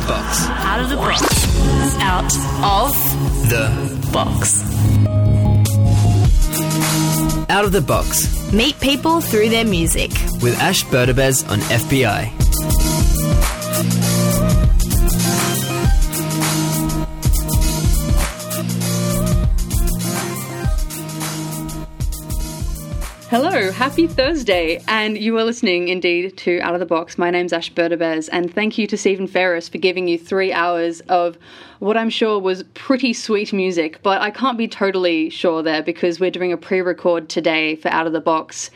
the box. Out of the box. Out of The box. Out of the Box Meet people through their music. with Ash Berdabez on FBI. Hello, happy Thursday, and you are listening indeed to Out of the Box. My name's Ash Berdabez, and thank you to Stephen Ferris for giving you three hours of what I'm sure was pretty sweet music, but I can't be totally sure there because we're doing a pre record today for Out of the Box.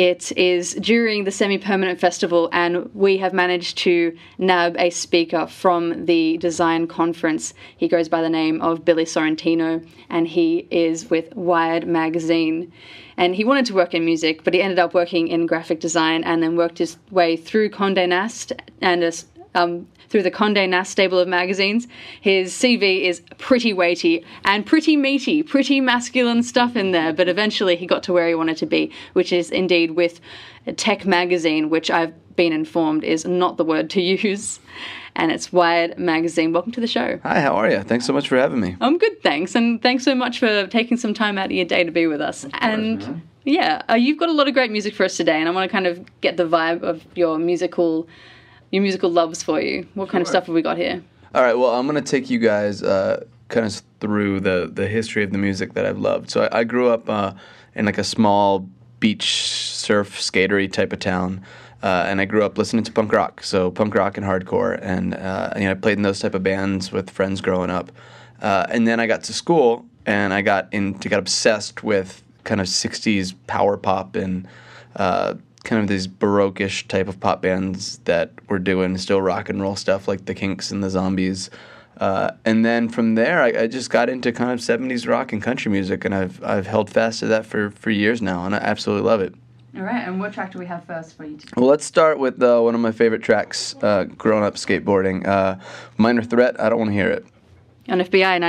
It is during the semi permanent festival, and we have managed to nab a speaker from the design conference. He goes by the name of Billy Sorrentino, and he is with Wired Magazine. And he wanted to work in music, but he ended up working in graphic design and then worked his way through Conde Nast and a, um, through the Conde Nast stable of magazines. His CV is pretty weighty and pretty meaty, pretty masculine stuff in there, but eventually he got to where he wanted to be, which is indeed with Tech Magazine, which I've been informed is not the word to use. And it's Wired Magazine. Welcome to the show. Hi, how are you? Thanks so much for having me. I'm good, thanks, and thanks so much for taking some time out of your day to be with us. and yeah, uh, you've got a lot of great music for us today, and I want to kind of get the vibe of your musical, your musical loves for you. What kind of stuff have we got here? All right, well, I'm going to take you guys uh, kind of through the, the history of the music that I've loved. So I, I grew up uh, in like a small beach surf skatery type of town. Uh, and I grew up listening to punk rock, so punk rock and hardcore, and uh, you know I played in those type of bands with friends growing up. Uh, and then I got to school, and I got into got obsessed with kind of '60s power pop and uh, kind of these baroque-ish type of pop bands that were doing still rock and roll stuff like the Kinks and the Zombies. Uh, and then from there, I, I just got into kind of '70s rock and country music, and I've I've held fast to that for for years now, and I absolutely love it. All right, and what track do we have first for you? Well, let's start with uh, one of my favorite tracks, uh, growing up skateboarding. Uh, Minor Threat, I don't want to hear it. On FBI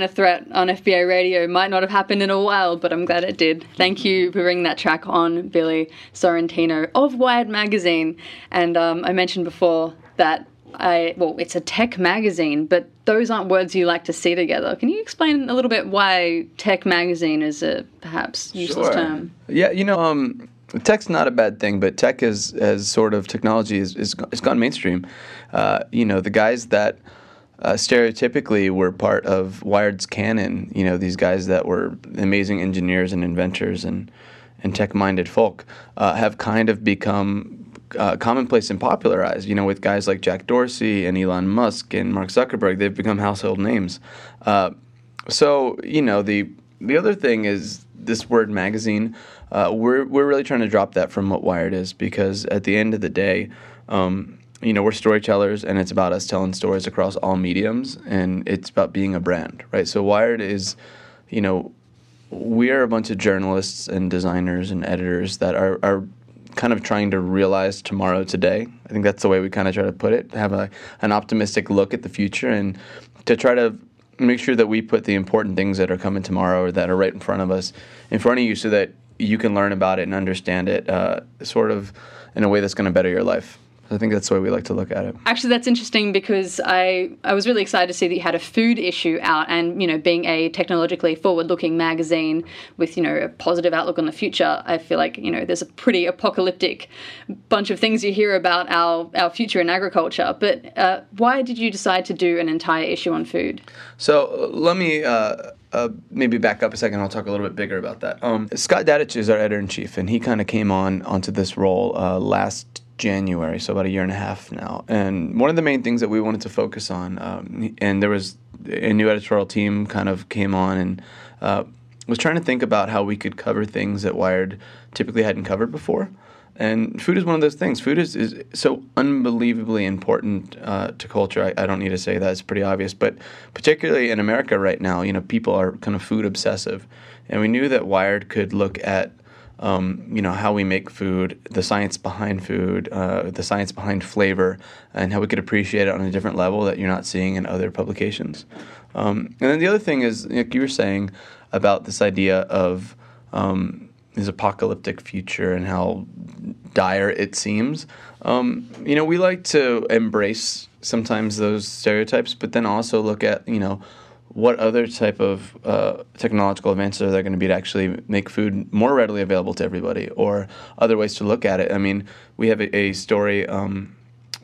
94.5. Minor Threat on FBI radio might not have happened in a while, but I'm glad it did. Thank you for bringing that track on, Billy Sorrentino of Wired Magazine. And um, I mentioned before that I, well, it's a tech magazine, but those aren't words you like to see together. Can you explain a little bit why tech magazine is a perhaps useless term? Yeah, you know, um, tech's not a bad thing, but tech is as sort of technology is is, is gone mainstream. Uh, you know, the guys that uh, stereotypically were part of Wired's canon. You know, these guys that were amazing engineers and inventors and and tech-minded folk uh, have kind of become uh, commonplace and popularized. You know, with guys like Jack Dorsey and Elon Musk and Mark Zuckerberg, they've become household names. Uh, so you know, the the other thing is this word magazine. Uh, we're we're really trying to drop that from what Wired is because at the end of the day. Um, you know, we're storytellers, and it's about us telling stories across all mediums, and it's about being a brand, right? So Wired is, you know, we are a bunch of journalists and designers and editors that are, are kind of trying to realize tomorrow today. I think that's the way we kind of try to put it. Have a an optimistic look at the future and to try to make sure that we put the important things that are coming tomorrow or that are right in front of us in front of you, so that you can learn about it and understand it, uh, sort of in a way that's going to better your life. I think that's the way we like to look at it. Actually, that's interesting because I, I was really excited to see that you had a food issue out, and you know, being a technologically forward-looking magazine with you know a positive outlook on the future, I feel like you know there's a pretty apocalyptic bunch of things you hear about our our future in agriculture. But uh, why did you decide to do an entire issue on food? So uh, let me. Uh, uh, maybe back up a second. I'll talk a little bit bigger about that. Um, Scott Dadich is our editor in chief, and he kind of came on onto this role uh, last January, so about a year and a half now. And one of the main things that we wanted to focus on, um, and there was a new editorial team kind of came on and uh, was trying to think about how we could cover things that Wired typically hadn't covered before. And food is one of those things. Food is, is so unbelievably important uh, to culture. I, I, don't need to say that; it's pretty obvious. But particularly in America right now, you know, people are kind of food obsessive, and we knew that Wired could look at um, you know how we make food, the science behind food, uh, the science behind flavor, and how we could appreciate it on a different level that you're not seeing in other publications. Um, and then the other thing is, like you were saying about this idea of um, this apocalyptic future and how dire it seems. Um, you know, we like to embrace sometimes those stereotypes, but then also look at you know what other type of uh, technological advances are there going to be to actually make food more readily available to everybody, or other ways to look at it? I mean, we have a, a story um,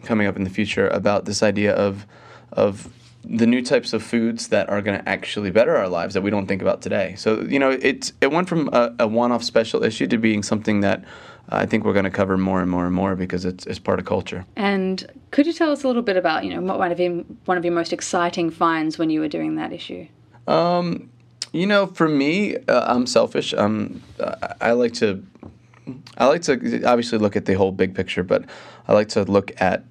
coming up in the future about this idea of of the new types of foods that are going to actually better our lives that we don't think about today. So you know, it it went from a, a one-off special issue to being something that I think we're going to cover more and more and more because it's, it's part of culture. And could you tell us a little bit about, you know, what one of your, one of your most exciting finds when you were doing that issue? Um, you know, for me, uh, I'm selfish. Um, I like to, I like to obviously look at the whole big picture, but I like to look at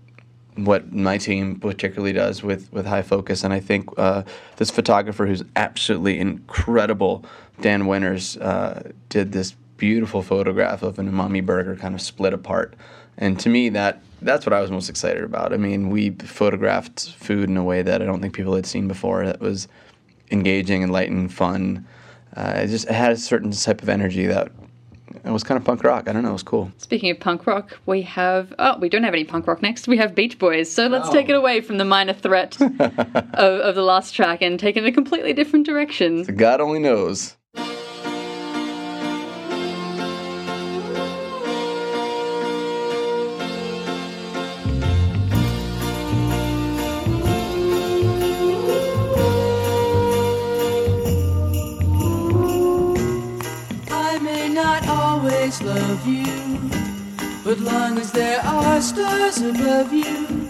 what my team particularly does with, with high focus. And I think uh, this photographer who's absolutely incredible, Dan Winters, uh, did this beautiful photograph of an umami burger kind of split apart. And to me, that that's what I was most excited about. I mean, we photographed food in a way that I don't think people had seen before. That was engaging, enlightening, fun. Uh, it just it had a certain type of energy that it was kind of punk rock. I don't know. It was cool. Speaking of punk rock, we have oh, we don't have any punk rock next. We have Beach Boys. So let's oh. take it away from the minor threat of, of, the last track and take it in a completely different direction. God only knows. Love you. But long as there are stars above you,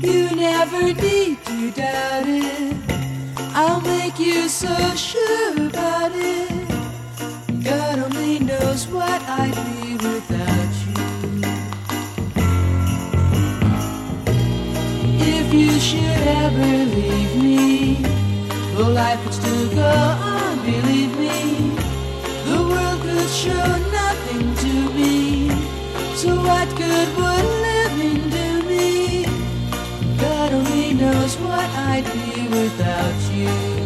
you never need to doubt it. I'll make you so sure about it. God only knows what I'd be without you. If you should ever leave me, well, life would still go on, believe me. The world could show. So what good would living do me? God only knows what I'd be without you.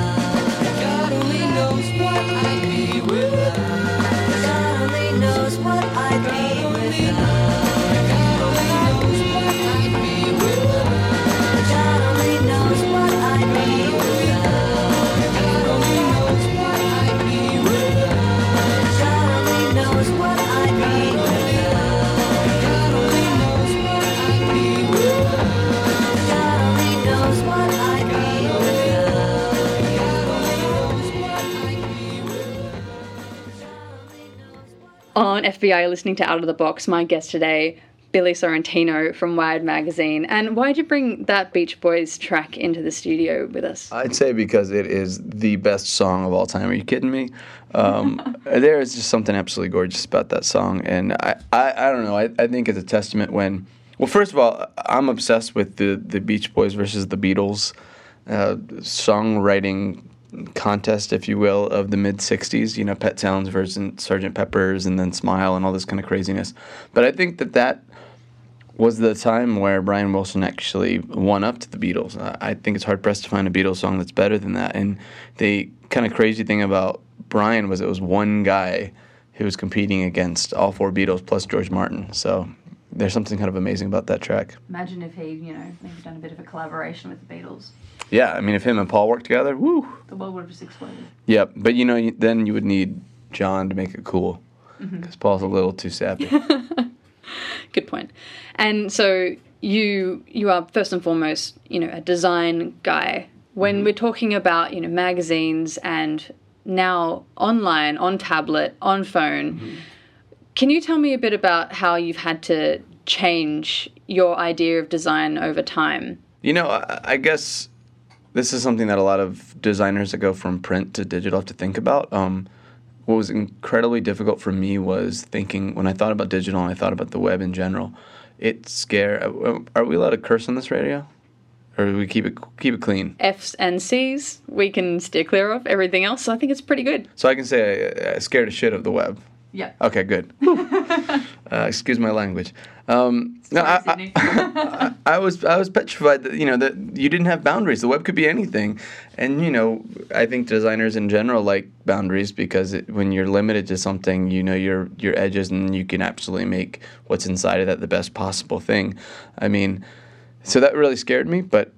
FBI, listening to Out of the Box, my guest today, Billy Sorrentino from Wired Magazine. And why'd you bring that Beach Boys track into the studio with us? I'd say because it is the best song of all time. Are you kidding me? Um, there is just something absolutely gorgeous about that song, and I, I, I don't know. I, I think it's a testament when. Well, first of all, I'm obsessed with the the Beach Boys versus the Beatles uh, songwriting contest, if you will, of the mid '60s. You know, Pet Sounds versus Sergeant Pepper's, and then Smile, and all this kind of craziness. But I think that that was the time where Brian Wilson actually won up to the Beatles. I think it's hard pressed to find a Beatles song that's better than that. And the kind of crazy thing about Brian was it was one guy who was competing against all four Beatles plus George Martin. So there's something kind of amazing about that track. Imagine if he, you know, maybe done a bit of a collaboration with the Beatles. Yeah, I mean, if him and Paul worked together, woo. The world would have just exploded. Yep, but you know, you- then you would need John to make it cool mm-hmm. because Paul's a little too sappy. Good point. And so you you are first and foremost, you know, a design guy. When mm-hmm. we're talking about, you know, magazines and now online, on tablet, on phone, mm-hmm. can you tell me a bit about how you've had to change your idea of design over time? You know, I, I guess this is something that a lot of designers that go from print to digital have to think about. Um, what was incredibly difficult for me was thinking when I thought about digital and I thought about the web in general. It scare. uh, Are we allowed to curse on this radio, or do we keep it keep it clean? F's and C's we can steer clear of. Everything else, I think it's pretty good. So I can say I, I scared a shit of the web. Yeah. Okay, good. uh, excuse my language. Um, no, I, I, I, I was I was petrified that you know that you didn't have boundaries. The web could be anything, and you know I think designers in general like boundaries because it, when you're limited to something, you know your your edges, and you can absolutely make what's inside of that the best possible thing. I mean, so that really scared me, but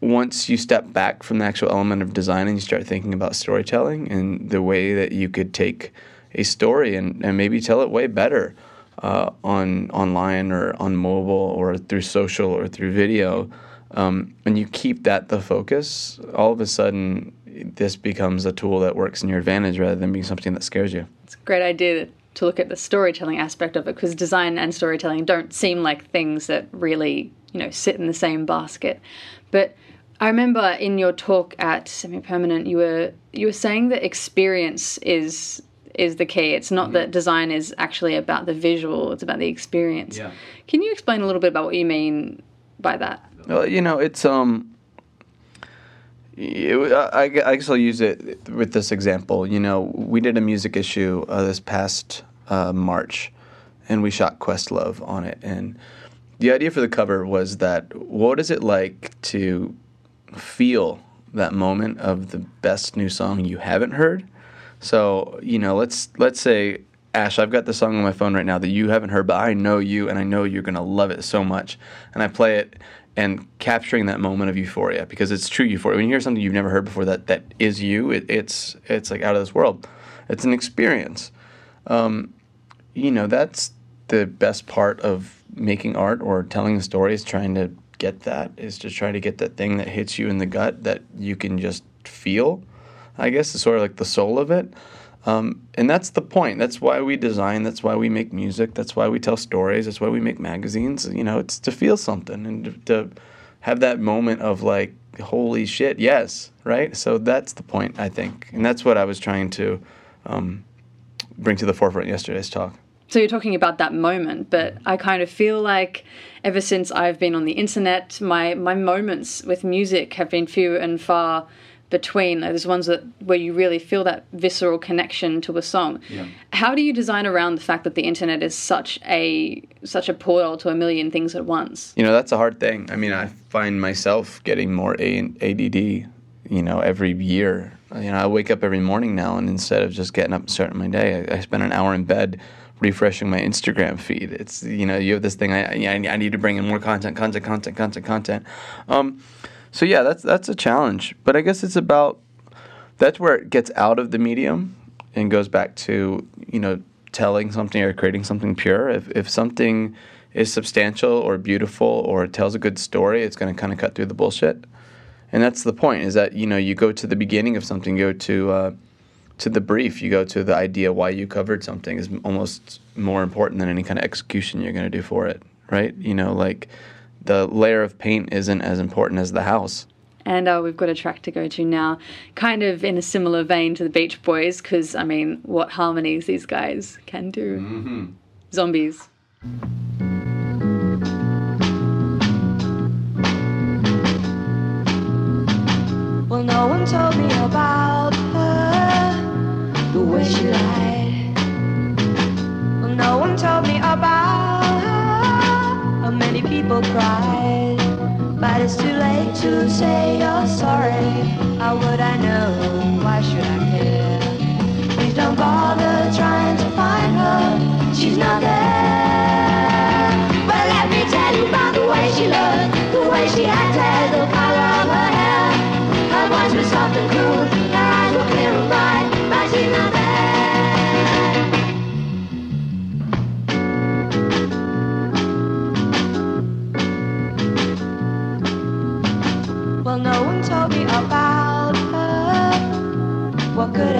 once you step back from the actual element of design and you start thinking about storytelling and the way that you could take a story and, and maybe tell it way better uh, on online or on mobile or through social or through video, um, and you keep that the focus, all of a sudden this becomes a tool that works in your advantage rather than being something that scares you. It's a great idea to look at the storytelling aspect of it because design and storytelling don't seem like things that really, you know, sit in the same basket. But I remember in your talk at Semi Permanent, you were you were saying that experience is is the key. It's not that design is actually about the visual; it's about the experience. Yeah. Can you explain a little bit about what you mean by that? Well, you know, it's um. it- I, I guess I'll use it with this example. You know, we did a music issue uh, this past uh, March, and we shot Questlove on it. And the idea for the cover was that what is it like to feel that moment of the best new song you haven't heard? So you know, let's let's say Ash, I've got the song on my phone right now that you haven't heard, but I know you and I know you're gonna love it so much, and I play it and capturing that moment of euphoria because it's true euphoria. When you hear something you've never heard before that that is you, it, it's it's like out of this world. It's an experience. Um, you know, that's the best part of making art or telling a story is trying to get that is to try to get that thing that hits you in the gut that you can just feel. I guess is sort of like the soul of it. Um, and that's the point. That's why we design. That's why we make music. That's why we tell stories. That's why we make magazines. You know, it's to feel something and to, have that moment of like, holy shit, yes, right? So that's the point, I think. And that's what I was trying to um, bring to the forefront yesterday's talk. So you're talking about that moment, but I kind of feel like ever since I've been on the internet, my my moments with music have been few and far between. There's ones that where you really feel that visceral connection to a song. How do you design around the fact that the internet is such a such a portal to a million things at once? You know, that's a hard thing. I mean, I find myself getting more a- ADD, you know, every year. You know, I wake up every morning now, and instead of just getting up and starting my day, I, I spend an hour in bed refreshing my Instagram feed. It's, you know, you have this thing, I, I, I need to bring in more content, content, content, content, content. Um, so, yeah, that's, that's a challenge. But I guess it's about, that's where it gets out of the medium and goes back to, you know, telling something or creating something pure. If, if something is substantial or beautiful or tells a good story, it's going to kind of cut through the bullshit. And that's the point is that, you know, you go to the beginning of something, go to, uh, to the brief. You go to the idea why you covered something is almost more important than any kind of execution you're going to do for it, right? You know, like the layer of paint isn't as important as the house. And uh, we've got a track to go to now, kind of in a similar vein to the Beach Boys, because I mean, what harmonies these guys can do. Zombies. Well, no one told me about her, the way she lied. Well, no one told me about her, how many people. But it's too late to say you're sorry. How would I know? Why should I care? Please don't bother trying to find her. She's not there.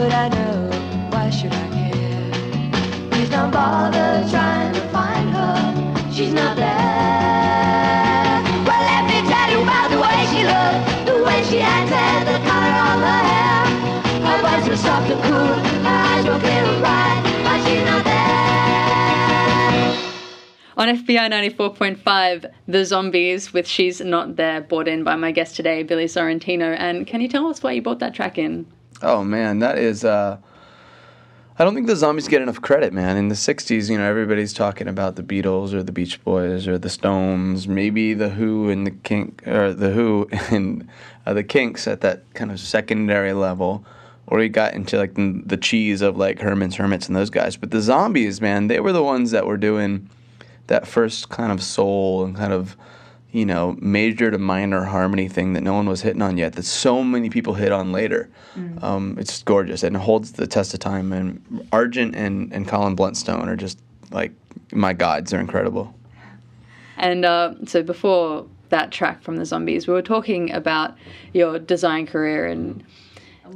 would I know? Why should I care? Please don't bother trying to find her. She's not there. Well, let me tell you about the way she looked, the way she acted, the color of her hair. Her voice was soft and cool, her eyes were clear and bright, but she's not there. On FBI 94.5, The Zombies with She's Not There, brought in by my guest today, Billy Sorrentino. And can you tell us why you brought that track in? Oh man, that is. Uh, I don't think the zombies get enough credit, man. In the '60s, you know, everybody's talking about the Beatles or the Beach Boys or the Stones, maybe the Who and the Kink or the Who and uh, the Kinks at that kind of secondary level, or you got into like the, the cheese of like Herman's Hermits and those guys. But the zombies, man, they were the ones that were doing that first kind of soul and kind of you know major to minor harmony thing that no one was hitting on yet that so many people hit on later. Um, it's gorgeous and it holds the test of time. And argent and, and colin blunstone are just like my gods. They're incredible. And uh, so before that track from The Zombies, we were talking about your design career and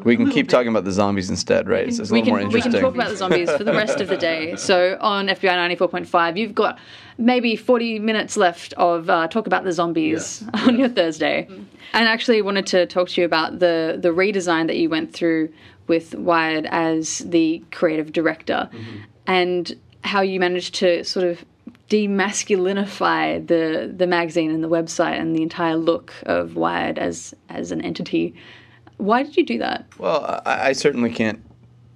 we can keep talking about the zombies instead right it's, it's a little can, more interesting. we can talk about the zombies for the rest of the day. So on FBI 94.5, you've got maybe 40 minutes left of uh, talk about the zombies on your Thursday. And actually wanted to talk to you about the, the redesign that you went through with Wired as the creative director and how you managed to sort of demasculinify the, the magazine and the website and the entire look of Wired as, as an entity. Why did you do that? Well, I, I certainly can't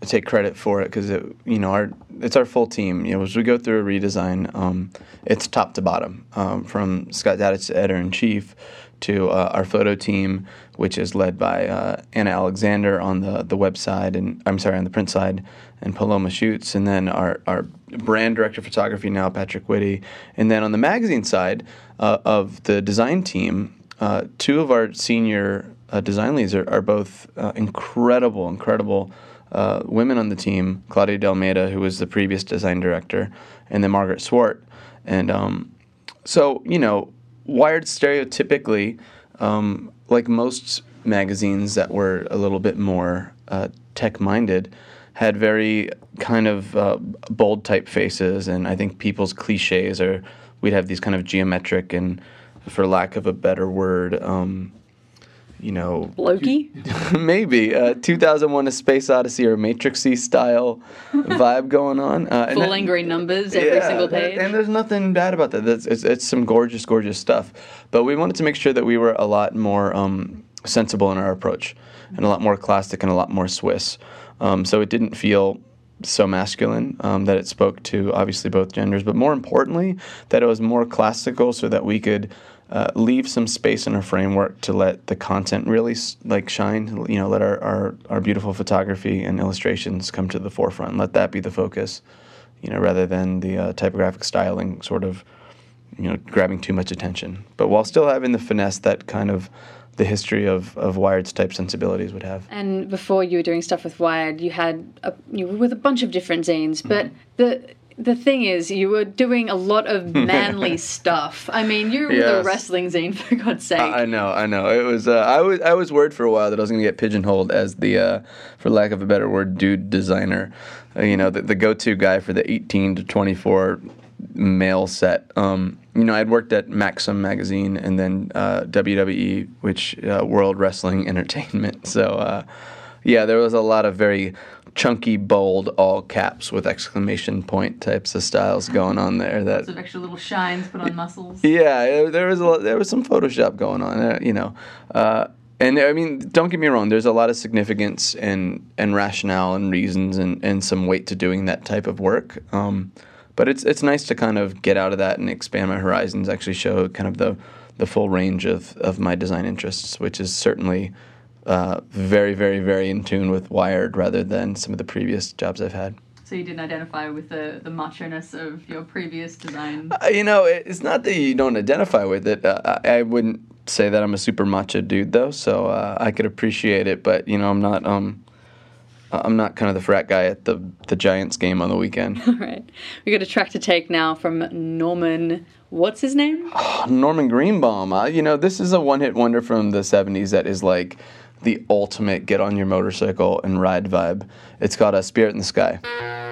take credit for it because it, you know, our it's our full team. You know, as we go through a redesign, um, it's top to bottom, um, from Scott Dadich, editor in chief, to uh, our photo team, which is led by uh, Anna Alexander on the the website, and I'm sorry, on the print side, and Paloma Shoots, and then our our brand director of photography now, Patrick Witty, and then on the magazine side uh, of the design team, uh, two of our senior uh, design leads are, are both uh, incredible, incredible uh, women on the team. Claudia de Almeida, who was the previous design director, and then Margaret Swart. And um, so, you know, Wired stereotypically, um, like most magazines that were a little bit more uh, tech minded, had very kind of uh, bold typefaces. And I think people's cliches are we'd have these kind of geometric and, for lack of a better word, um, you know, Loki? maybe uh, 2001: A Space Odyssey or Matrixy style vibe going on. Uh, Full and numbers every yeah, single page. and there's nothing bad about that. That's, it's, it's some gorgeous, gorgeous stuff. But we wanted to make sure that we were a lot more um, sensible in our approach, and a lot more classic and a lot more Swiss. Um, so it didn't feel so masculine um, that it spoke to obviously both genders, but more importantly that it was more classical, so that we could. Uh, leave some space in our framework to let the content really like shine. You know, let our, our, our beautiful photography and illustrations come to the forefront. Let that be the focus you know, rather than the uh, typographic styling sort of, you know, grabbing too much attention. But while still having the finesse that kind of the history of, of Wired's type sensibilities would have. And before you were doing stuff with Wired, you had a, you were with a bunch of different zines. But the the thing is, you were doing a lot of manly stuff. I mean, you were Yes. wrestling zine for God's sake. I know, I know. It was. Uh, I was. I was worried for a while that I was going to get pigeonholed as the, uh, for lack of a better word, dude designer. Uh, you know, the, the go-to guy for the 18 to 24 male set. Um, you know, I'd worked at Maxim magazine and then uh, WWE, which uh, World Wrestling Entertainment. So, uh, yeah, there was a lot of very chunky, bold, all caps with exclamation point types of styles going on there. That Lots of extra little shines put on muscles. yeah, there- there was a lot, there was some Photoshop going on, uh, you know. Uh, and I mean, don't get me wrong. There's a lot of significance and and rationale and reasons and, and some weight to doing that type of work. Um, but it's it's nice to kind of get out of that and expand my horizons. Actually, show kind of the the full range of of my design interests, which is certainly. Uh, very, very, very in tune with Wired rather than some of the previous jobs I've had. So you didn't identify with the, the macho-ness of your previous design. Uh, you know, it- it's not that you don't identify with it. Uh, I I wouldn't say that I'm a super macho dude, though, so uh, I could appreciate it. But you know, I'm not. Um, I'm not kind of the frat guy at the the Giants game on the weekend. All right. We got a track to take now from Norman. What's his name? Norman Greenbaum. Uh, you know, this is a one hit wonder from the '70s that is like the ultimate get on your motorcycle and ride vibe. It's called a Spirit in the Sky.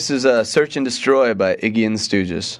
This is uh, Search and Destroy by Iggy and the Stooges.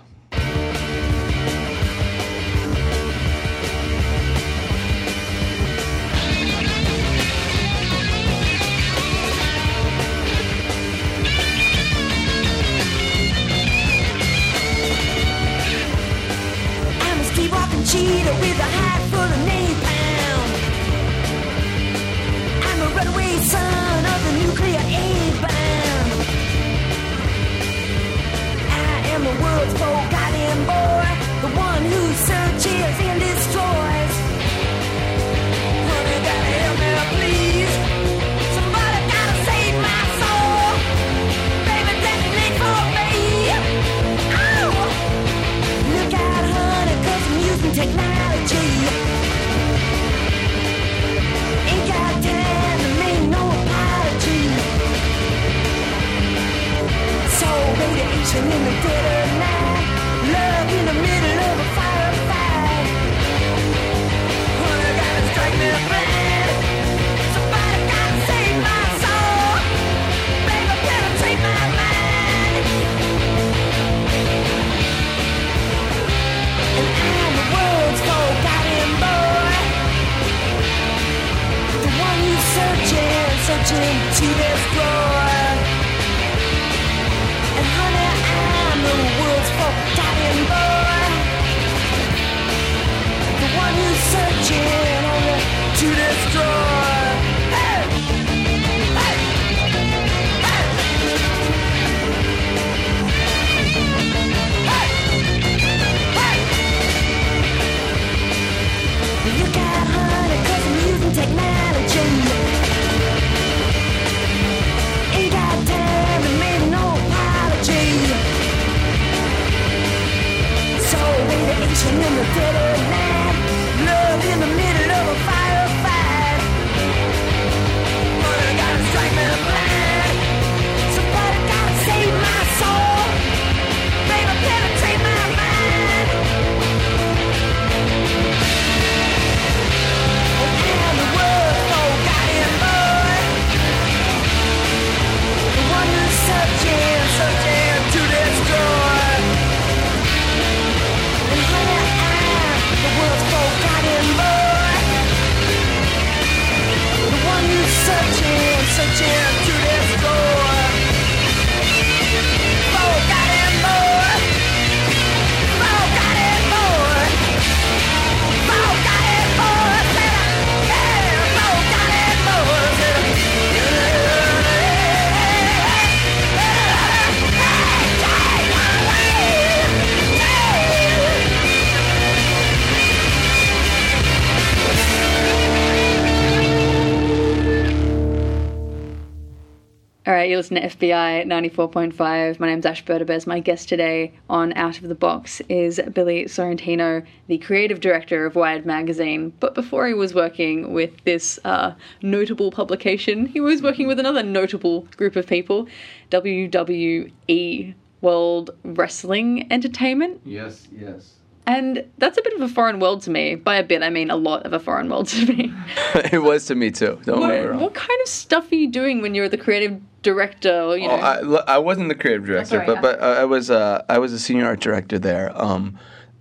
Listen to FBI 94.5. My name's Ash Berdabez. My guest today on Out of the Box is Billy Sorrentino, the creative director of Wired Magazine. But before he was working with this uh, notable publication, he was working with another notable group of people, WWE World Wrestling Entertainment. Yes, yes. And that's a bit of a foreign world to me. By a bit, I mean a lot of a foreign world to me. it was to me too. Don't get me what, wrong. what kind of stuff are you doing when you're the creative director? Or, you know, Oh, I, I wasn't the creative director, sorry, yeah. but but uh, I was uh, I was a senior art director there. Um,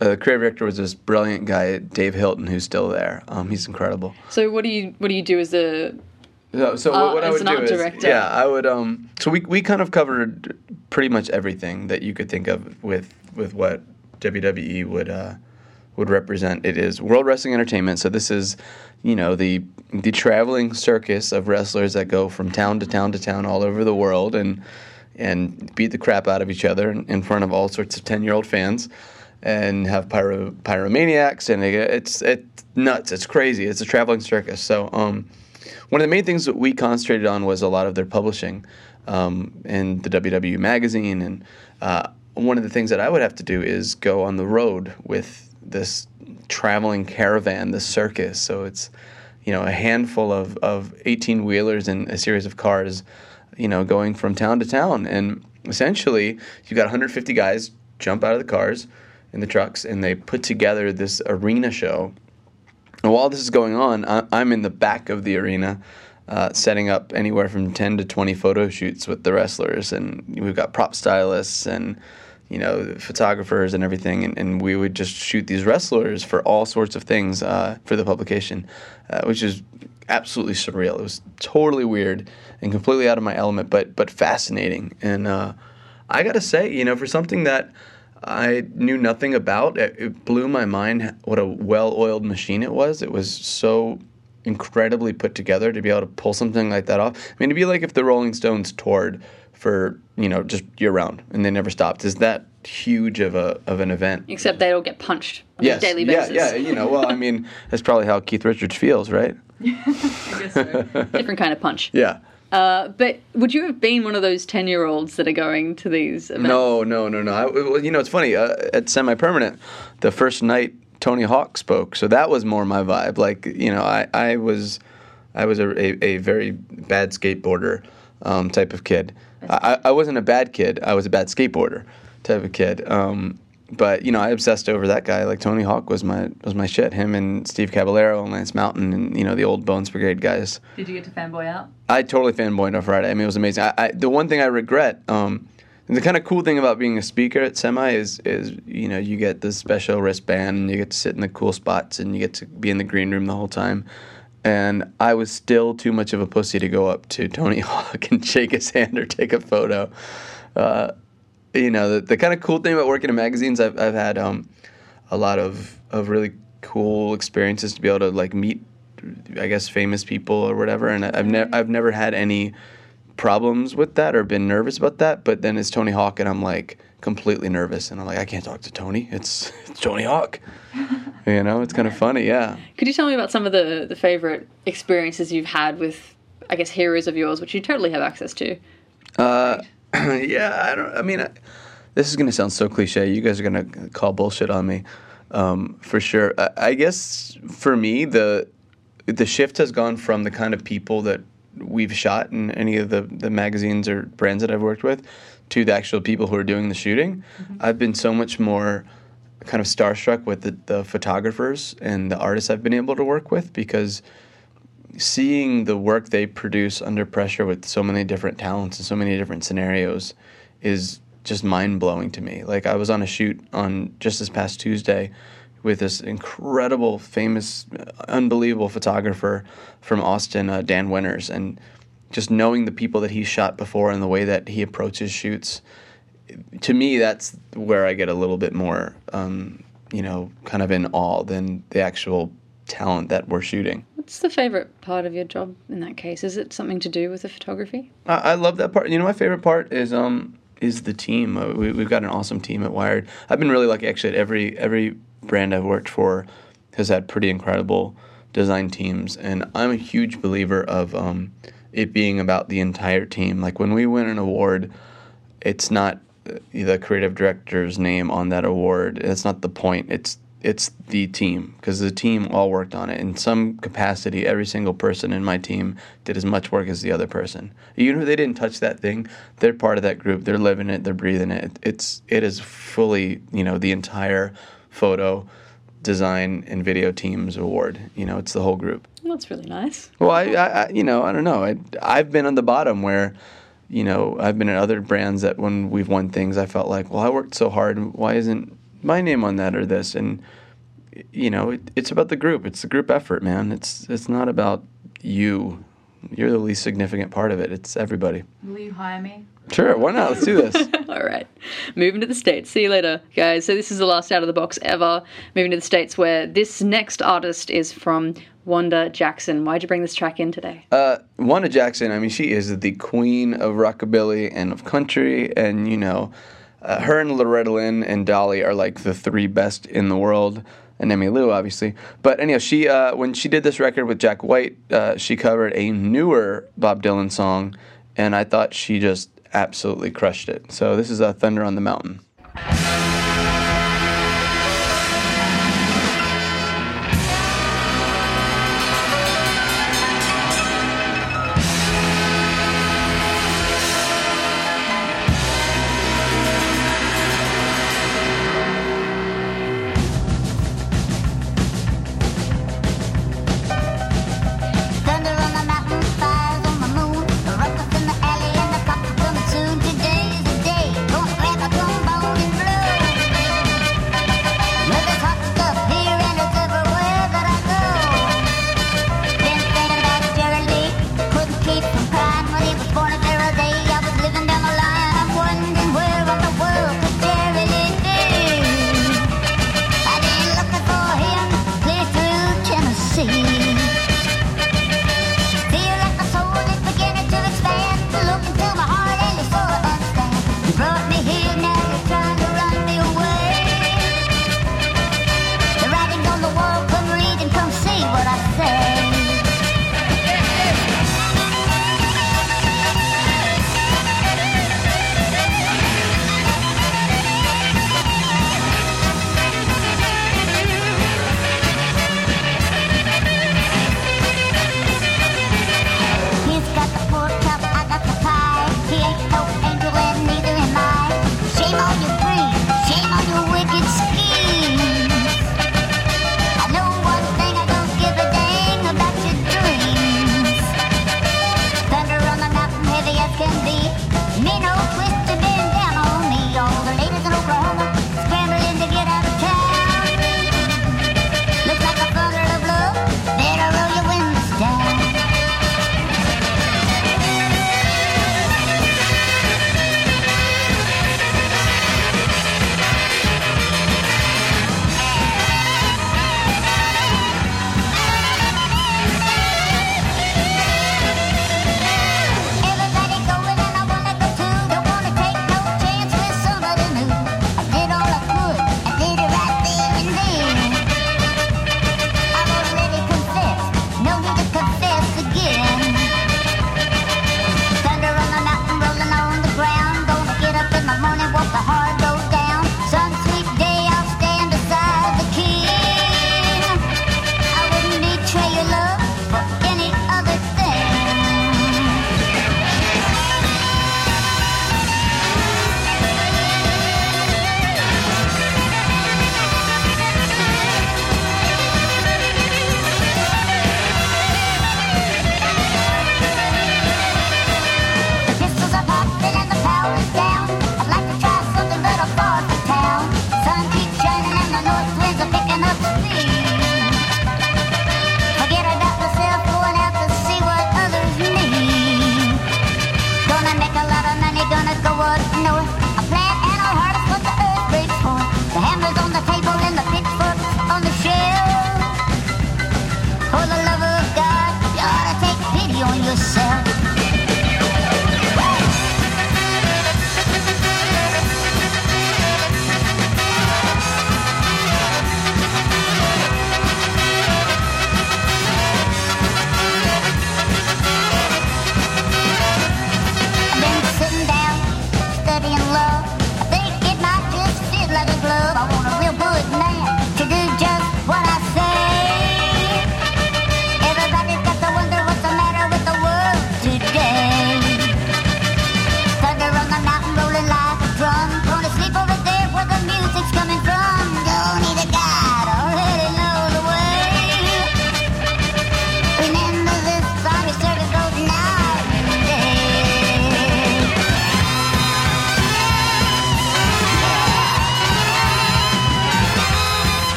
uh, the creative director was this brilliant guy, Dave Hilton, who's still there. Um, he's incredible. So what do you what do you do as a So, so Uh, what, what I as would an do art is, director. yeah, I would. Um, so we we kind of covered pretty much everything that you could think of with with what WWE would uh, would represent. It is World Wrestling Entertainment. So this is, you know, the the traveling circus of wrestlers that go from town to town to town all over the world and and beat the crap out of each other in, front of all sorts of ten year old fans. And have pyro pyromaniacs, and it, it's it's nuts. It's crazy. It's a traveling circus. So, um, one of the main things that we concentrated on was a lot of their publishing um, in the WWE magazine. And uh, one of the things that I would have to do is go on the road with this traveling caravan, the circus. So it's, you know, a handful of, of 18 wheelers and a series of cars, you know, going from town to town. And essentially, you've got 150 guys jump out of the cars in the trucks and they put together this arena show and while this is going on, I'm in the back of the arena, uh, setting up anywhere from 10 to 20 photo shoots with the wrestlers. And we've got prop stylists and, you know, photographers and everything. And, and we would just shoot these wrestlers for all sorts of things uh, for the publication, uh, which is absolutely surreal. It was totally weird and completely out of my element, but, but fascinating. And uh, I got to say, you know, for something that I knew nothing about, it, it blew my mind what a well oiled machine it was. It was so incredibly put together to be able to pull something like that off. I mean, it'd be like if the Rolling Stones toured for you know just year round and they never stopped. Is that huge of a of an event? Except they all get punched on Yes, a daily yeah, basis. yeah. You know, well, I mean, that's probably how Keith Richards feels, right? I guess so. Different kind of punch. Yeah. Uh, but would you have been one of those 10 year olds that are going to these events? No, no, no, no. I, well, you know, it's funny. Uh, at Semi Permanent, the first night Tony Hawk spoke, so that was more my vibe. Like, you know, I, I was, I was a, a, a very bad skateboarder um, type of kid. I, I wasn't a bad kid. I was a bad skateboarder type of kid. Um, but you know, I obsessed over that guy. Like Tony Hawk was my was my shit. Him and Steve Caballero and Lance Mountain and you know the old Bones Brigade guys. Did you get to fanboy out? I totally fanboyed on Friday. I mean, it was amazing. I, I, the one thing I regret, um, the kind of cool thing about being a speaker at Semi is, is you know, you get the special wristband and you get to sit in the cool spots and you get to be in the green room the whole time. And I was still too much of a pussy to go up to Tony Hawk and shake his hand or take a photo. Uh, you know, the, the kind of cool thing about working in magazines, I've, I've had um, a lot of, of really cool experiences to be able to like meet, I guess, famous people or whatever. And I've never I've never had any problems with that or been nervous about that. But then it's Tony Hawk, and I'm like completely nervous, and I'm like, I can't talk to Tony. It's it's Tony Hawk. you know, it's kind of funny. Yeah. Could you tell me about some of the, the favorite experiences you've had with, I guess, heroes of yours, which you totally have access to? Uh, yeah, I don't. I mean, I, this is gonna sound so cliche. You guys are gonna call bullshit on me, um, for sure. I, I guess for me, the the shift has gone from the kind of people that we've shot in any of the the magazines or brands that I've worked with, to the actual people who are doing the shooting. I've been so much more kind of starstruck with the, the photographers and the artists I've been able to work with because seeing the work they produce under pressure with so many different talents and so many different scenarios is just mind blowing to me. Like I was on a shoot on just this past Tuesday with this incredible, famous, unbelievable photographer from Austin, uh, Dan Winters, and just knowing the people that he shot before and the way that he approaches shoots. To me, that's where I get a little bit more, um, you know, kind of in awe than the actual talent that we're shooting. What's the favorite part of your job in that case? Is it something to do with the photography? I, I love that part. You know, my favorite part is um is the team. Uh, we, we've got an awesome team at Wired. I've been really lucky actually. At every every brand I've worked for has had pretty incredible design teams, and I'm a huge believer of um, it being about the entire team. Like when we win an award, it's not the creative director's name on that award. It's not the point. It's it's the team because the team all worked on it in some capacity. Every single person in my team did as much work as the other person. Even if they didn't touch that thing, they're part of that group. They're living it. They're breathing it. It's it is fully you know the entire photo, design, and video team's award. You know, it's the whole group. Well, that's really nice. Well, I, I, I you know, I don't know. I, I've been on the bottom where, you know, I've been at other brands that when we've won things, I felt like, well, I worked so hard. Why isn't my name on that or this? And you know, it, it's about the group. It's the group effort, man. It's it's not about you. You're the least significant part of it. It's everybody. Will you hire me? Sure, why not? Let's do this. All right. Moving to the States. See you later, guys. So, this is the last out of the box ever. Moving to the States, where this next artist is from Wanda Jackson. Why'd you bring this track in today? Uh, Wanda Jackson, I mean, she is the queen of rockabilly and of country, and you know, uh, her and Loretta Lynn and Dolly are like the three best in the world, and Emmylou, obviously. But anyhow, she uh, when she did this record with Jack White, uh, she covered a newer Bob Dylan song, and I thought she just absolutely crushed it. So this is uh, "Thunder on the Mountain."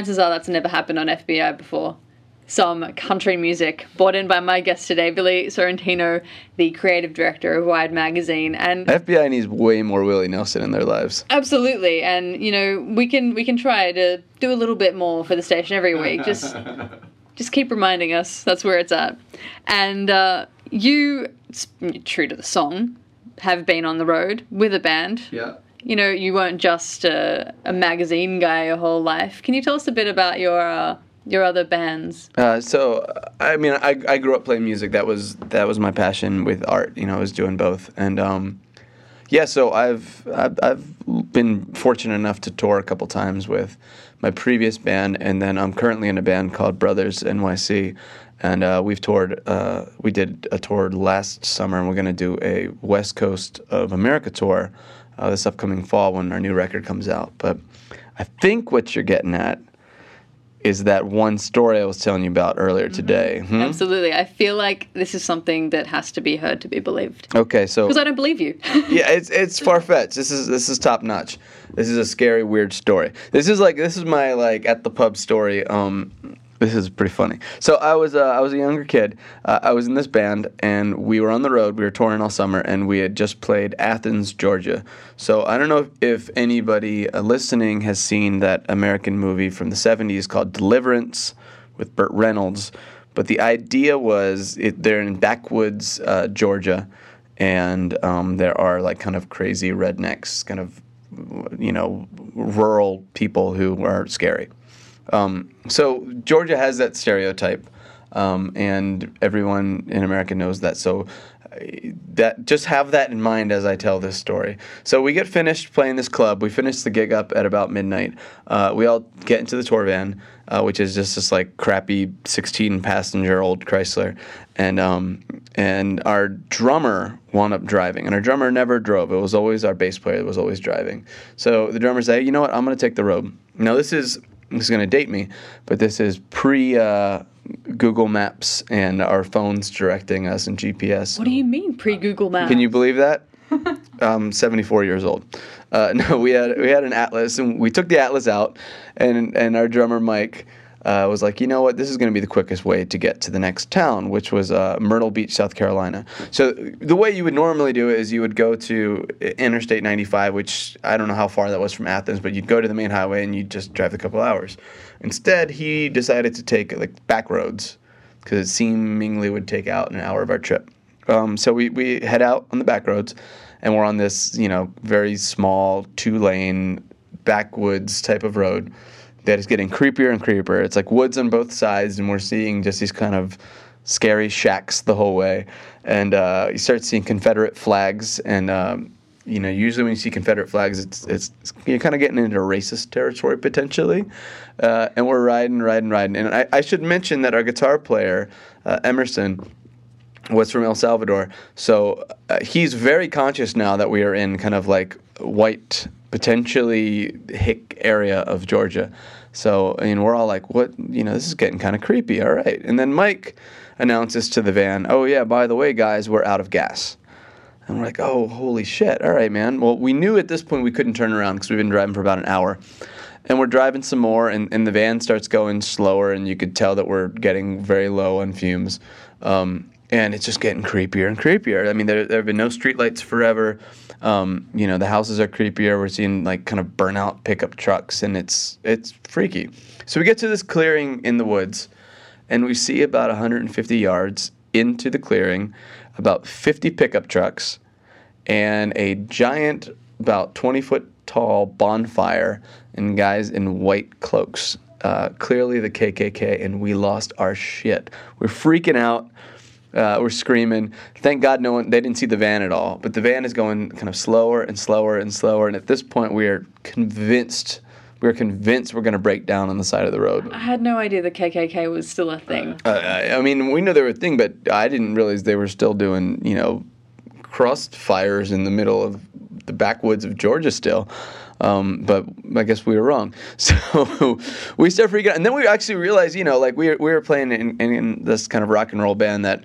Chances are that's never happened on FBI before. Some country music brought in by my guest today, Billy Sorrentino, the creative director of Wired Magazine, and FBI needs way more Willie Nelson in their lives. absolutely, and you know we can we can try to do a little bit more for the station every week. Just just keep reminding us that's where it's at. And uh, you, true to the song, have been on the road with a band. Yeah. You know, you weren't just a, a magazine guy your whole life. Can you tell us a bit about your uh, your other bands? Uh, so uh, I mean, I, I grew up playing music. That was that was my passion with art. You know, I was doing both, and um, yeah. So I've, I've I've been fortunate enough to tour a couple times with my previous band, and then I'm currently in a band called Brothers NYC, and uh, we've toured. Uh, we did a tour last summer, and we're going to do a West Coast of America tour uh, this upcoming fall when our new record comes out. But I think what you're getting at is that one story I was telling you about earlier today. Hmm? Absolutely. I feel like this is something that has to be heard to be believed. Okay, so Because I don't believe you. yeah, it's it's far fetched. This is this is top notch. This is a scary, weird story. This is like this is my like at the pub story. Um, this is pretty funny. So I was uh, I was a younger kid. Uh, I was in this band, and we were on the road. We were touring all summer, and we had just played Athens, Georgia. So I don't know if, if anybody uh, listening has seen that American movie from the '70s called Deliverance with Burt Reynolds. But the idea was it, they're in backwoods uh, Georgia, and um, there are like kind of crazy rednecks, kind of you know rural people who are scary. Um, so Georgia has that stereotype, um, and everyone in America knows that. So uh, that just have that in mind as I tell this story. So we get finished playing this club. We finish the gig up at about midnight. Uh, we all get into the tour van, uh, which is just this like crappy 16 passenger old Chrysler, and um, and our drummer wound up driving, and our drummer never drove. It was always our bass player that was always driving. So the drummer said, "You know what? I'm going to take the road." Now this is this is going to date me, but this is pre uh, Google Maps and our phones directing us and GPS. what do you mean pre Google Maps? Can you believe that? um, 74 years old. Uh, no, we had we had an atlas, and we took the atlas out, and and our drummer Mike uh, was like, you know what, this is going to be the quickest way to get to the next town, which was uh, Myrtle Beach, South Carolina. So the way you would normally do it is you would go to Interstate 95, which I don't know how far that was from Athens, but you'd go to the main highway and you'd just drive a couple hours. Instead, he decided to take like back roads because it seemingly would take out an hour of our trip. Um, so we, we head out on the back roads, and we're on this you know very small two lane backwoods type of road that is getting creepier and creepier. It's like woods on both sides, and we're seeing just these kind of scary shacks the whole way. And uh, you start seeing Confederate flags, and um, you know, usually when you see Confederate flags, it's it's, you're kind of getting into racist territory potentially. Uh, and we're riding, riding, riding. And I, I should mention that our guitar player, uh, Emerson, was from El Salvador. So uh, he's very conscious now that we are in kind of like white, potentially hick area of Georgia. So I mean, we're all like, "What? You know, this is getting kind of creepy." All right, and then Mike announces to the van, "Oh yeah, by the way, guys, we're out of gas." And we're like, "Oh, holy shit! All right, man." Well, we knew at this point we couldn't turn around because we've been driving for about an hour. And we're driving some more, and, and the van starts going slower, and you could tell that we're getting very low on fumes. Um, and it's just getting creepier and creepier. I mean, there, there have been no streetlights forever. Um, you know, the houses are creepier. We're seeing like kind of burnout pickup trucks, and it's it's freaky. So we get to this clearing in the woods, and we see about 150 yards into the clearing, about 50 pickup trucks, and a giant, about 20 foot tall bonfire, and guys in white cloaks. Uh, clearly the KKK, and we lost our shit. We're freaking out. Uh, we're screaming. Thank God no one they didn't see the van at all. But the van is going kind of slower and slower and slower. And at this point, we are convinced. We're convinced we're going to break down on the side of the road. I had no idea the KKK was still a thing. Uh, I I mean, we know they were a thing, but I didn't realize they were still doing, you know, crust fires in the middle of the backwoods of Georgia still. Um, but I guess we were wrong. So we start freaking out. And then we actually realized, you know, like we we were playing in, in, in this kind of rock and roll band that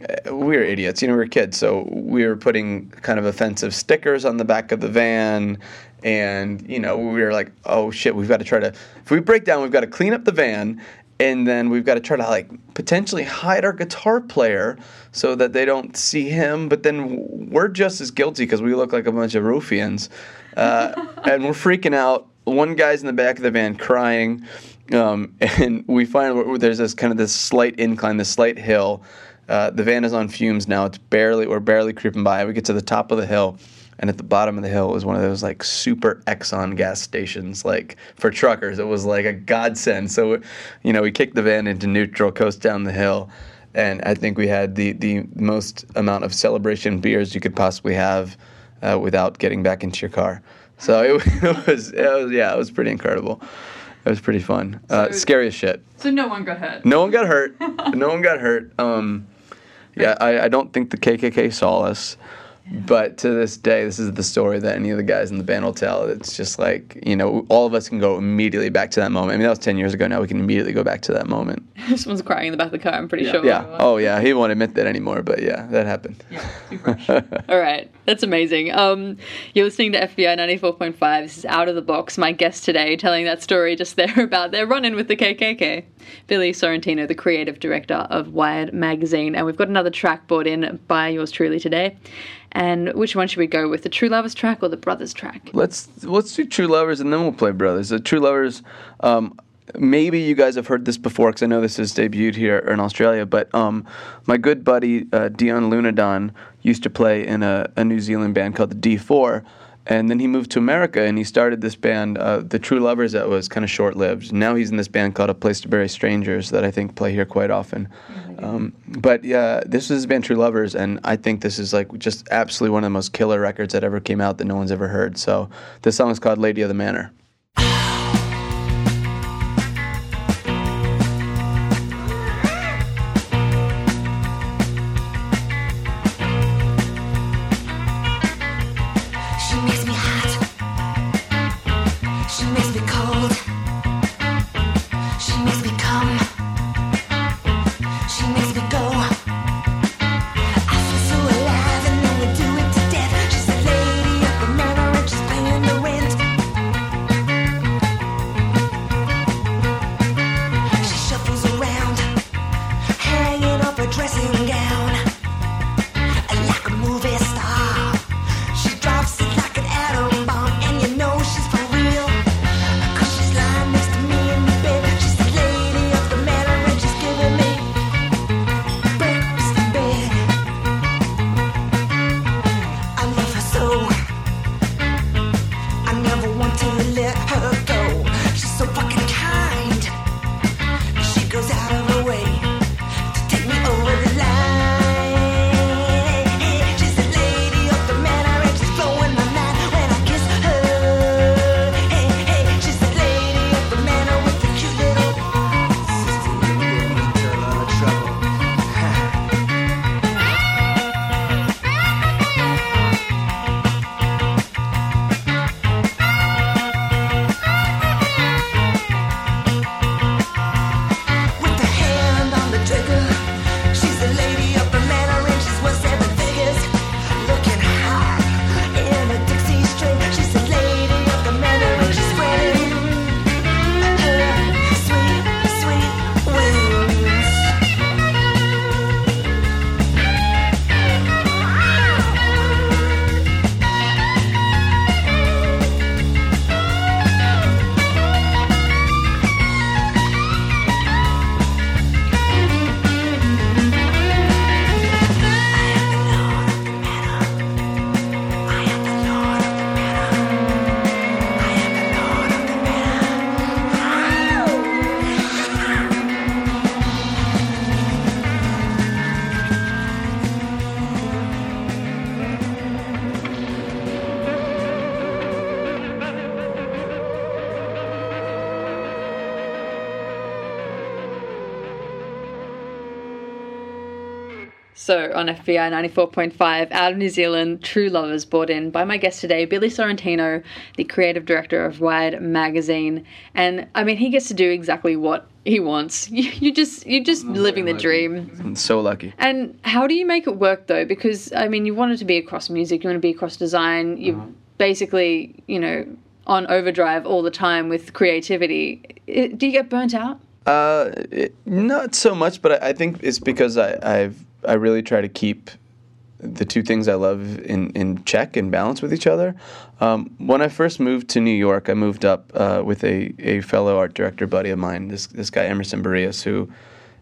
uh, we were idiots. You know, we were kids. So we were putting kind of offensive stickers on the back of the van. And, you know, we were like, oh shit, we've got to try to, if we break down, we've got to clean up the van and then we've got to try to like potentially hide our guitar player so that they don't see him but then we're just as guilty because we look like a bunch of ruffians. Uh, and we're freaking out. One guy's in the back of the van crying um, and we find there's this kind of this slight incline this slight hill. Uh, the van is on fumes now. It's barely we're barely creeping by. We get to the top of the hill and at the bottom of the hill was one of those like super Exxon gas stations, like for truckers. It was like a godsend. So, you know, we kicked the van into neutral, coast down the hill, and I think we had the the most amount of celebration beers you could possibly have uh, without getting back into your car. So it, it was, it was, yeah, it was pretty incredible. It was pretty fun. Uh, So- scary as shit. So no one got hurt. No one got hurt. no one got hurt. Um, yeah, I, I don't think the KKK saw us. But to this day, this is the story that any of the guys in the band will tell. It's just like, you know, all of us can go immediately back to that moment. I mean, that was 10 years ago now. We can immediately go back to that moment. Someone's crying in the back of the car, I'm pretty sure. Yeah. Oh, yeah. He won't admit that anymore, but yeah, that happened. Yeah. All right, that's amazing. Um, you're listening to FBI 94.5. This is Out of the Box. My guest today telling that story just there about their run in with the KKK. Billy Sorrentino, the creative director of Wired Magazine. And we've got another track brought in by yours truly today. And which one should we go with, the True Lovers track or the Brothers track? Let's let's do True Lovers and then we'll play Brothers. The True Lovers, um, maybe you guys have heard this before because I know this has debuted here in Australia. But um, my good buddy uh, Dion Lunadon used to play in a, a New Zealand band called the D4. And then he moved to America and he started this band, uh, the True Lovers, that was kind of short lived. Now he's in this band called A Place to Bury Strangers that I think play here quite often. Um, but yeah, this is his band True Lovers, and I think this is like just absolutely one of the most killer records that ever came out that no one's ever heard. So this song is called Lady of the Manor. On FBI 94.5, out of New Zealand, True Lovers brought in by my guest today, Billy Sorrentino, the creative director of Wired Magazine. And I mean, he gets to do exactly what he wants. You, you just, you're just living the dream. I'm so lucky. And how do you make it work though? Because I mean, you want it to be across music, you want to be across design. You're basically, you know, on overdrive all the time with creativity. I- Do you get burnt out? Uh, it, not so much, but I, I think it's because I, I've I really try to keep the two things I love in, in check and balance with each other. Um, when I first moved to New York, I moved up uh, with a, a fellow art director buddy of mine, this this guy Emerson Barrios, who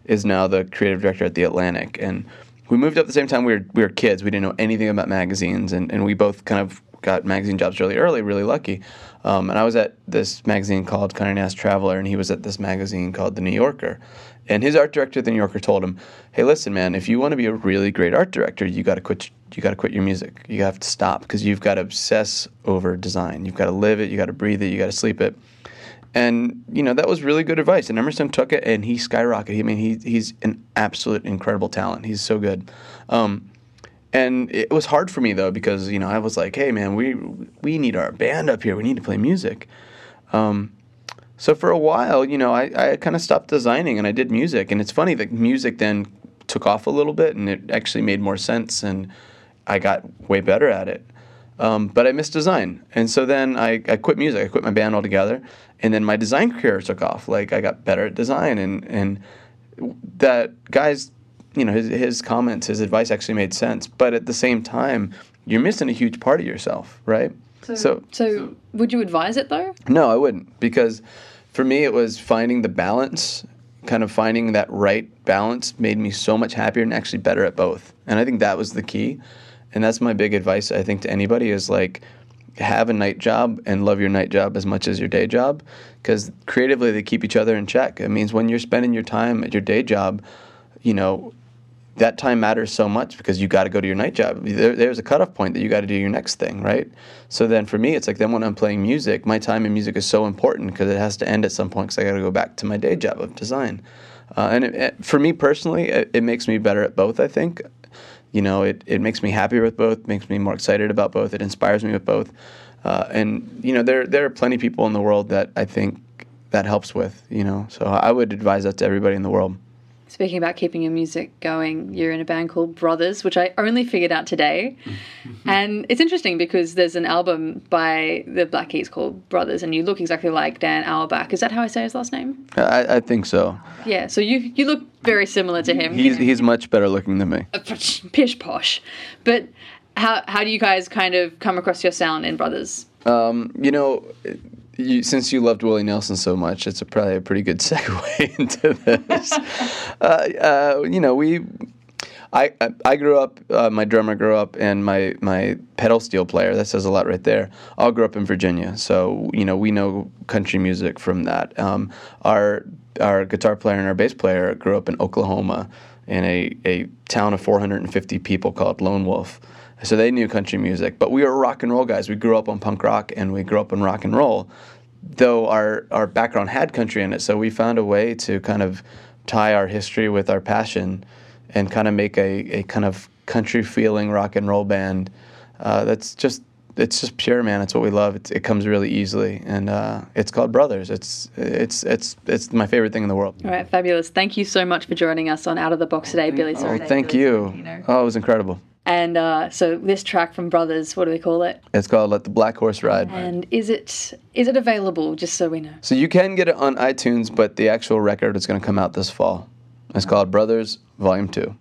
is now the creative director at the Atlantic, and we moved up at the same time. We were we were kids. We didn't know anything about magazines, and, and we both kind of got magazine jobs really early, really lucky. Um, and I was at this magazine called Condé Nast Traveler, and he was at this magazine called The New Yorker. And his art director at The New Yorker told him, "Hey, listen, man, if you want to be a really great art director, you got to quit. You got to quit your music. You have to stop because you've got to obsess over design. You've got to live it. You got to breathe it. You got to sleep it." And you know that was really good advice. And Emerson took it, and he skyrocketed. I mean, he he's an absolute incredible talent. He's so good. Um, and it was hard for me though because you know I was like, hey man, we we need our band up here. We need to play music. Um, so for a while, you know, I, I kind of stopped designing and I did music. And it's funny that music then took off a little bit and it actually made more sense and I got way better at it. Um, but I missed design. And so then I, I quit music. I quit my band altogether. And then my design career took off. Like I got better at design and, and that guy's, you know, his, his comments, his advice actually made sense. But at the same time, you're missing a huge part of yourself, right? so So, would you advise it though? no, I wouldn't because for me it was finding the balance, kind of finding that right balance made me so much happier and actually better at both. And I think that was the key. And that's my big advice I think to anybody is like have a night job and love your night job as much as your day job because creatively they keep each other in check. It means when you're spending your time at your day job, you know, that time matters so much because you got to go to your night job. There, there's a cutoff point that you got to do your next thing, right? So then for me, it's like then when I'm playing music, my time in music is so important because it has to end at some point because I got to go back to my day job of design. Uh, and it, it, for me personally, it, it makes me better at both, I think. You know, it, it makes me happier with both, makes me more excited about both, it inspires me with both. Uh, and, you know, there, there are plenty of people in the world that I think that helps with, you know. So I would advise that to everybody in the world. Speaking about keeping your music going, you're in a band called Brothers, which I only figured out today. and it's interesting because there's an album by the Black Keys called Brothers, and you look exactly like Dan Auerbach. Is that how I say his last name? I, I think so. Yeah, so you you look very similar to him. He's, he's much better looking than me. pish posh. But how, how do you guys kind of come across your sound in Brothers? Um, you know, you, since you loved Willie Nelson so much, it's a, probably a pretty good segue into this. uh, uh, you know, we. I, I, I grew up. Uh, my drummer grew up, and my my pedal steel player. That says a lot right there. All grew up in Virginia, so you know we know country music from that. Um, our our guitar player and our bass player grew up in Oklahoma, in a, a town of 450 people called Lone Wolf. So they knew country music, but we were rock and roll guys. We grew up on punk rock and we grew up on rock and roll, though our, our background had country in it. So we found a way to kind of tie our history with our passion and kind of make a, a kind of country feeling rock and roll band uh, that's just it's just pure man it's what we love it's, it comes really easily and uh, it's called brothers it's it's it's it's my favorite thing in the world All right, fabulous. Thank you so much for joining us on Out of the Box today, Billy. oh Sorry. thank you oh it was incredible And uh, so this track from Brothers, what do we call it? it's called let the black horse ride And is it is it available? Just so we know. So you can get it on iTunes, but the actual record is going to come out this fall. It's called Brothers Volume 2.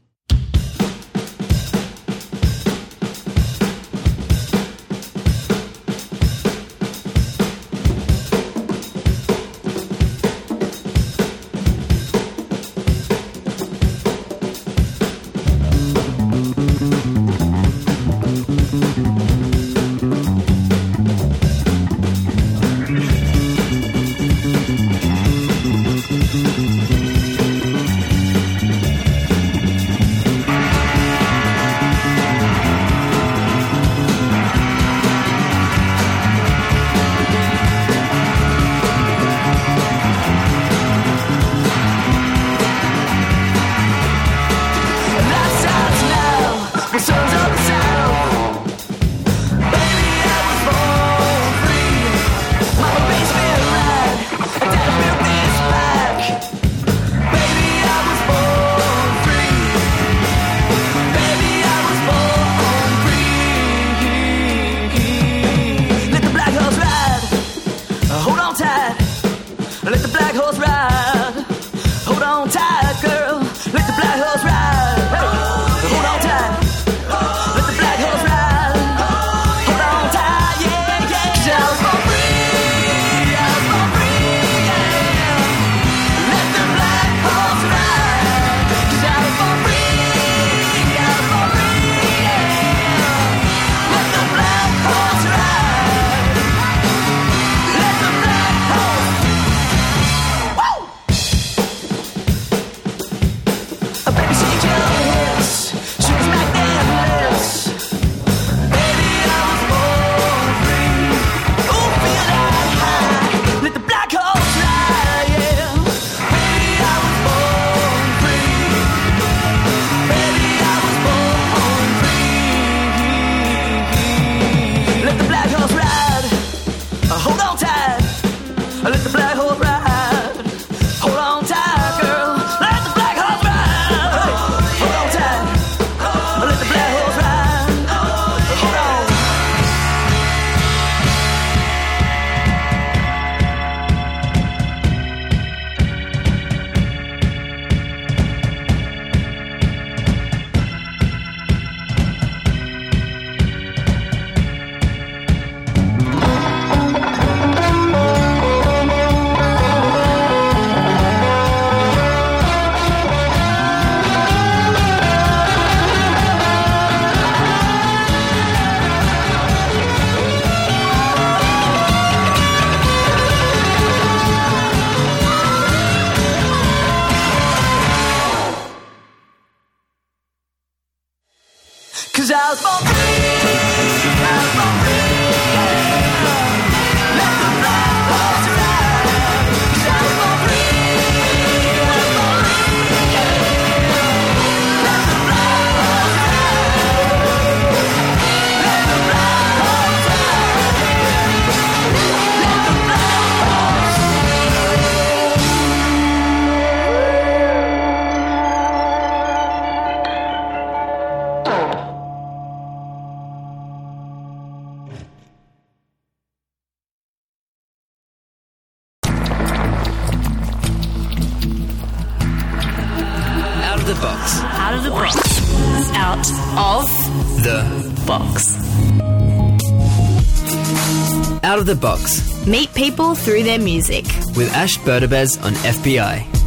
Meet people through their music. With Ash Berdabez on FBI.